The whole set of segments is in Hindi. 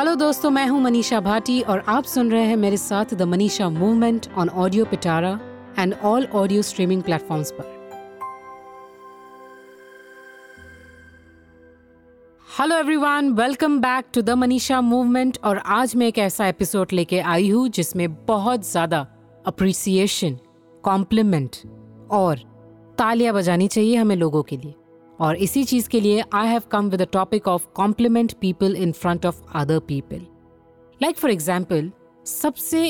हेलो दोस्तों, मैं हूँ मनीषा भाटी और आप सुन रहे हैं मेरे साथ the Manisha movement on audio Pitara and all audio streaming platforms पर। Hello everyone welcome back to the Manisha movement और आज मैं एक ऐसा एपिसोड लेके आई हूँ जिसमें बहुत ज़्यादा अप्रिसिएशन कॉम्प्लीमेंट और तालियाँ बजानी चाहिए हमें लोगों के लिए। और इसी चीज़ के लिए I have come with the topic of compliment people in front of other people like for example सबसे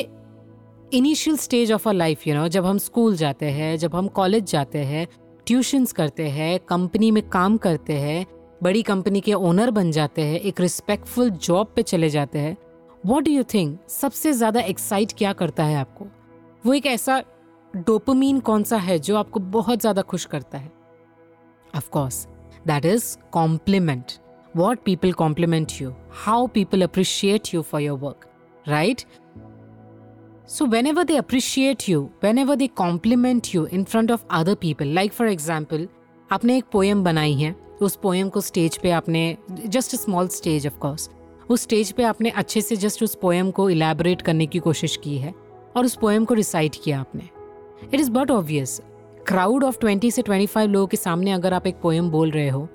initial stage of a life you know जब हम स्कूल जाते हैं, जब हम कॉलेज जाते हैं ट्यूशन्स करते हैं कंपनी में काम करते हैं, बड़ी कंपनी के ओनर बन जाते हैं, एक रिस्पेक्टफुल जॉब पे चले जाते हैं वॉट डू यू थिंक सबसे ज़्यादा एक्साइट क्या करता है आपको? वो एक ऐसा डोपमीन कौन सा है जो आपको बहुत ज़्यादा खुश करता है? Of course, that is compliment. What people compliment you, how people appreciate you for your work, right? So, whenever they appreciate you, whenever they compliment you in front of other people, like for example, आपने एक पोएम बनाई है उस पोएम को स्टेज पे आपने just small stage of course उस स्टेज पे आपने अच्छे से जस्ट उस पोएम को इलेबोरेट करने की कोशिश की है और उस पोएम को रिसाइट किया आपने it is but obvious crowd of twenty से ट्वेंटी फाइव लोगों के सामने अगर आप एक पोएम बोल रहे हो,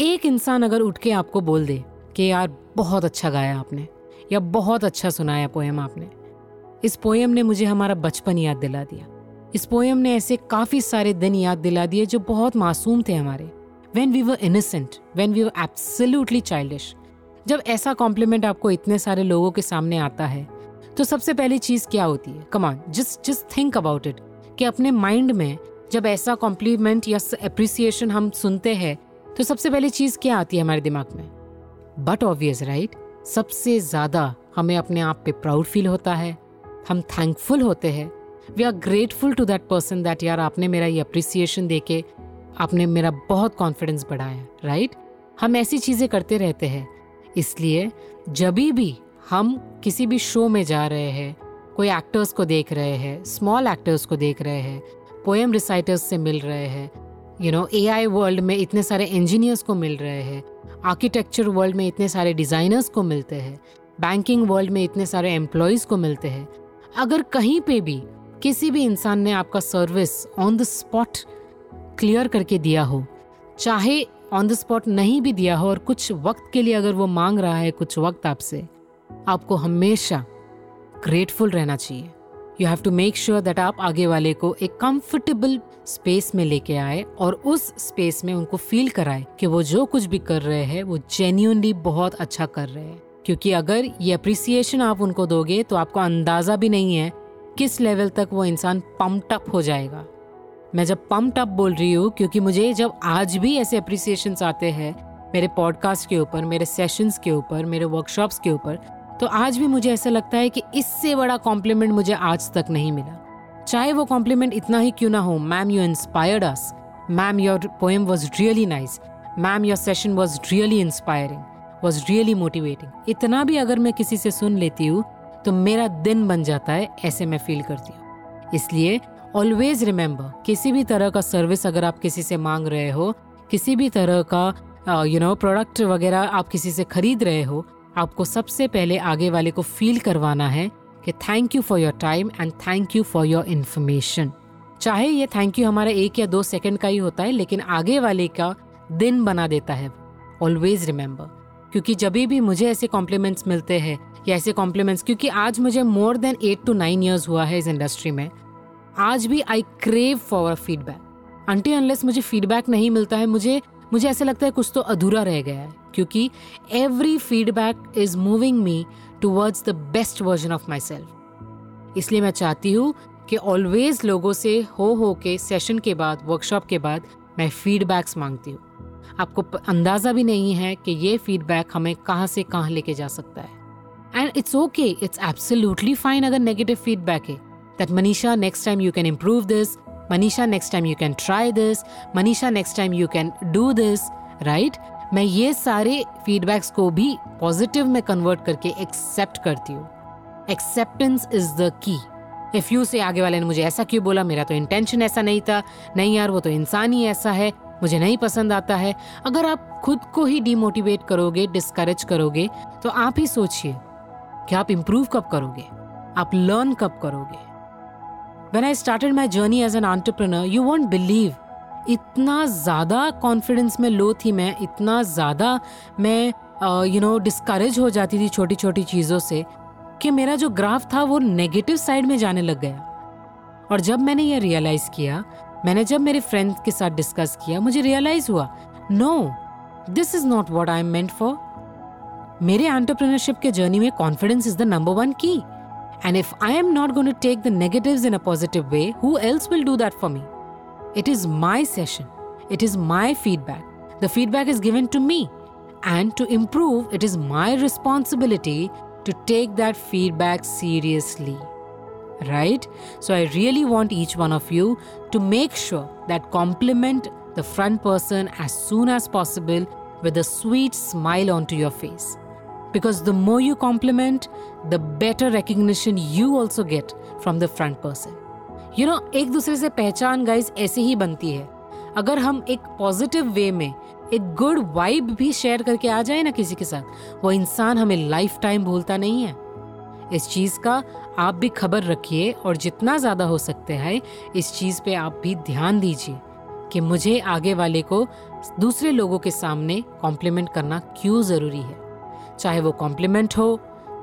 एक इंसान अगर उठ के आपको बोल दे कि यार बहुत अच्छा गाया आपने, या बहुत अच्छा सुनाया पोएम आपने, इस पोएम ने मुझे हमारा बचपन याद दिला दिया। इस पोएम ने ऐसे काफ़ी सारे दिन याद दिला दिए जो बहुत मासूम थे हमारे। When we were innocent when we were absolutely childish जब ऐसा कॉम्प्लीमेंट आपको इतने सारे लोगों के सामने आता है तो सबसे पहली चीज़ क्या होती है? Come on just just think about it कि अपने माइंड में जब ऐसा कॉम्प्लीमेंट या अप्रिसिएशन हम सुनते हैं तो सबसे पहली चीज़ क्या आती है हमारे दिमाग में? बट ऑब्वियस राइट सबसे ज़्यादा हमें अपने आप पे प्राउड फील होता है। हम थैंकफुल होते हैं। We are grateful to that person that यार आपने मेरा ये अप्रिसिएशन दे के आपने मेरा बहुत कॉन्फिडेंस बढ़ाया राइट हम ऐसी चीज़ें करते रहते हैं। इसलिए जब भी हम किसी भी शो में जा रहे हैं कोई एक्टर्स को देख रहे हैं स्मॉल एक्टर्स को देख रहे हैं पोएम रिसाइटर्स से मिल रहे हैं यू नो एआई वर्ल्ड में इतने सारे इंजीनियर्स को मिल रहे हैं आर्किटेक्चर वर्ल्ड में इतने सारे डिज़ाइनर्स को मिलते हैं बैंकिंग वर्ल्ड में इतने सारे एम्प्लॉयज़ को मिलते हैं। अगर कहीं पे भी किसी भी इंसान ने आपका service on the spot clear करके दिया हो, चाहे ऑन द स्पॉट नहीं भी दिया हो और कुछ वक्त के लिए अगर वो मांग रहा है, कुछ वक्त आपसे, आपको हमेशा ग्रेटफुल रहना चाहिए। You have to make sure that आप आगे वाले को एक कंफर्टेबल स्पेस में लेके आए और उस स्पेस में उनको फील कराए कि वो जो कुछ भी कर रहे हैं, वो जेन्यूनली बहुत अच्छा कर रहे हैं। क्योंकि अगर ये अप्रिसिएशन आप उनको दोगे तो आपको अंदाज़ा भी नहीं है किस लेवल तक वो इंसान पम्प्ड अप हो जाएगा। मैं जब पम्प्ड अप बोल रही हूँ, क्योंकि मुझे जब आज भी ऐसे अप्रिसिएशन आते हैं, मेरे पॉडकास्ट के ऊपर, मेरे सेशंस के ऊपर, मेरे वर्कशॉप्स के ऊपर तो आज भी मुझे ऐसा लगता है कि इससे बड़ा कॉम्प्लीमेंट मुझे आज तक नहीं मिला। चाहे वो कॉम्प्लीमेंट इतना ही क्यों ना हो ma'am you inspired us ma'am your poem was really nice ma'am your session was really inspiring was really motivating इतना भी अगर मैं किसी से सुन लेती हूँ तो मेरा दिन बन जाता है ऐसे मैं फील करती हूँ। इसलिए ऑलवेज रिमेंबर किसी भी तरह का सर्विस अगर आप किसी से मांग रहे हो, किसी भी तरह का यू नो प्रोडक्ट वगैरह आप किसी से खरीद रहे हो आपको सबसे पहले आगे वाले को फील करवाना है कि thank you for your time and thank you for your information चाहे ये थैंक यू हमारा एक या दो सेकंड का ही होता है, लेकिन आगे वाले का दिन बना देता है। ऑलवेज रिमेंबर क्योंकि जब भी मुझे ऐसे कॉम्प्लीमेंट्स मिलते हैं, या ऐसे कॉम्प्लीमेंट्स क्योंकि आज मुझे more than eight to nine years हुआ है इस इंडस्ट्री में, आज भी I crave for feedback until unless मुझे फीडबैक नहीं मिलता है, मुझे मुझे ऐसा लगता है कुछ तो अधूरा रह गया है। क्योंकि every feedback is moving me towards the best version of myself इसलिए मैं चाहती हूँ कि ऑलवेज लोगों से हो हो के सेशन के बाद वर्कशॉप के बाद मैं फीडबैक्स मांगती हूँ। आपको अंदाज़ा भी नहीं है कि ये फीडबैक हमें कहाँ से कहाँ लेके जा सकता है। And it's okay it's absolutely fine अगर नेगेटिव फीडबैक है। That Manisha next time you can improve this Manisha next time you can try this Manisha next time you can do this right मैं ये सारे फीडबैक्स को भी पॉजिटिव में कन्वर्ट करके एक्सेप्ट करती हूँ। Acceptance is the key if you से आगे वाले ने मुझे ऐसा क्यों बोला, मेरा तो इंटेंशन ऐसा नहीं था। नहीं यार, वो तो इंसान ही ऐसा है। मुझे नहीं पसंद आता है। अगर आप खुद को ही डिमोटिवेट करोगे डिस्करेज करोगे तो आप ही सोचिए, कि आप इम्प्रूव कब करोगे? आप लर्न कब करोगे? When I started my journey as an entrepreneur you won't believe इतना ज़्यादा कॉन्फिडेंस में लो थी मैं, इतना ज़्यादा मैं यू नो डिस्करेज हो जाती थी छोटी छोटी चीज़ों से कि मेरा जो ग्राफ था वो नेगेटिव साइड में जाने लग गया। और जब मैंने ये रियलाइज़ किया, मैंने जब मेरे फ्रेंड के साथ डिस्कस किया, मुझे रियलाइज़ हुआ no this is not what I am meant for मेरे एंटरप्रेन्योरशिप के जर्नी में confidence is the number one key and if I am not going to take the negatives in a positive way who else will do that for me It is my session. It is my feedback. The feedback is given to me. And to improve, it is my responsibility to take that feedback seriously. Right? So, I really want each one of you to make sure that compliment the front person as soon as possible with a sweet smile onto your face. Because the more you compliment, the better recognition you also get from the front person. You know, एक दूसरे से पहचान गाइज़ ऐसे ही बनती है। अगर हम एक पॉजिटिव वे में एक गुड वाइब भी शेयर करके आ जाए ना किसी के साथ वो इंसान हमें लाइफ टाइम भूलता नहीं है। इस चीज़ का आप भी खबर रखिए और जितना ज़्यादा हो सकते हैं इस चीज़ पे आप भी ध्यान दीजिए कि मुझे आगे वाले को दूसरे लोगों के सामने कॉम्प्लीमेंट करना क्यों ज़रूरी है। चाहे वो कॉम्प्लीमेंट हो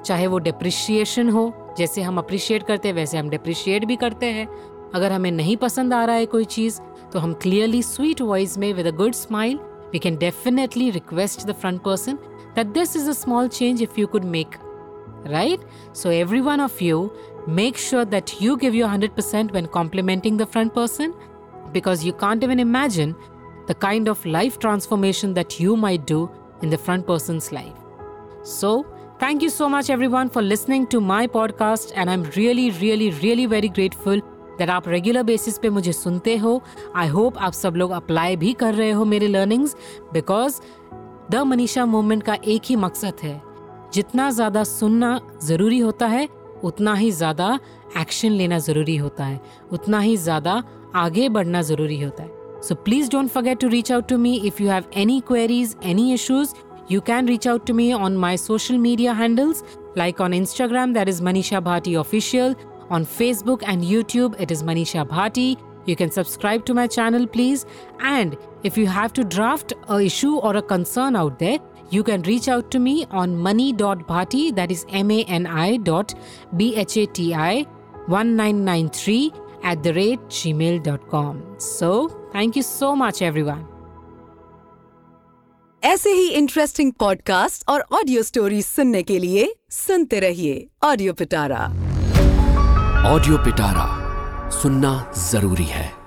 चाहे वो डिप्रिशिएशन हो जैसे हम अप्रिशिएट करते हैं, वैसे हम डिप्रिशिएट भी करते हैं। अगर हमें नहीं पसंद आ रहा है कोई चीज़ तो हम क्लियरली स्वीट वॉइस में with a good smile we can definitely request the front person that this is a small change if you could make right so every one of you make sure that you give you hundred percent when complimenting the front person because you can't even imagine the kind of life transformation that you may do in the front person life so thank you so much, everyone, for listening to my podcast. And I'm really, really, really very grateful that आप रेगुलर बेसिस पे मुझे सुनते हो आई होप आप सब लोग अप्लाई भी कर रहे हो मेरे learnings because the Manisha movement का एक ही मकसद है जितना ज़्यादा सुनना ज़रूरी होता है उतना ही ज़्यादा एक्शन लेना ज़रूरी होता है उतना ही ज़्यादा आगे बढ़ना ज़रूरी होता है So please don't forget to reach out to me if you have any queries, any issues. You can reach out to me on my social media handles, like on Instagram, that is Manisha Bhati Official. On Facebook and YouTube, it is Manisha Bhati. You can subscribe to my channel, please. And if you have to draft a issue or a concern out there, you can reach out to me on money.bhati, that is M A N I dot B H A T I 1993 at the rate gmail.com. So, thank you so much, everyone. ऐसे ही इंटरेस्टिंग पॉडकास्ट और ऑडियो स्टोरी सुनने के लिए सुनते रहिए ऑडियो पिटारा ऑडियो पिटारा सुनना ज़रूरी है।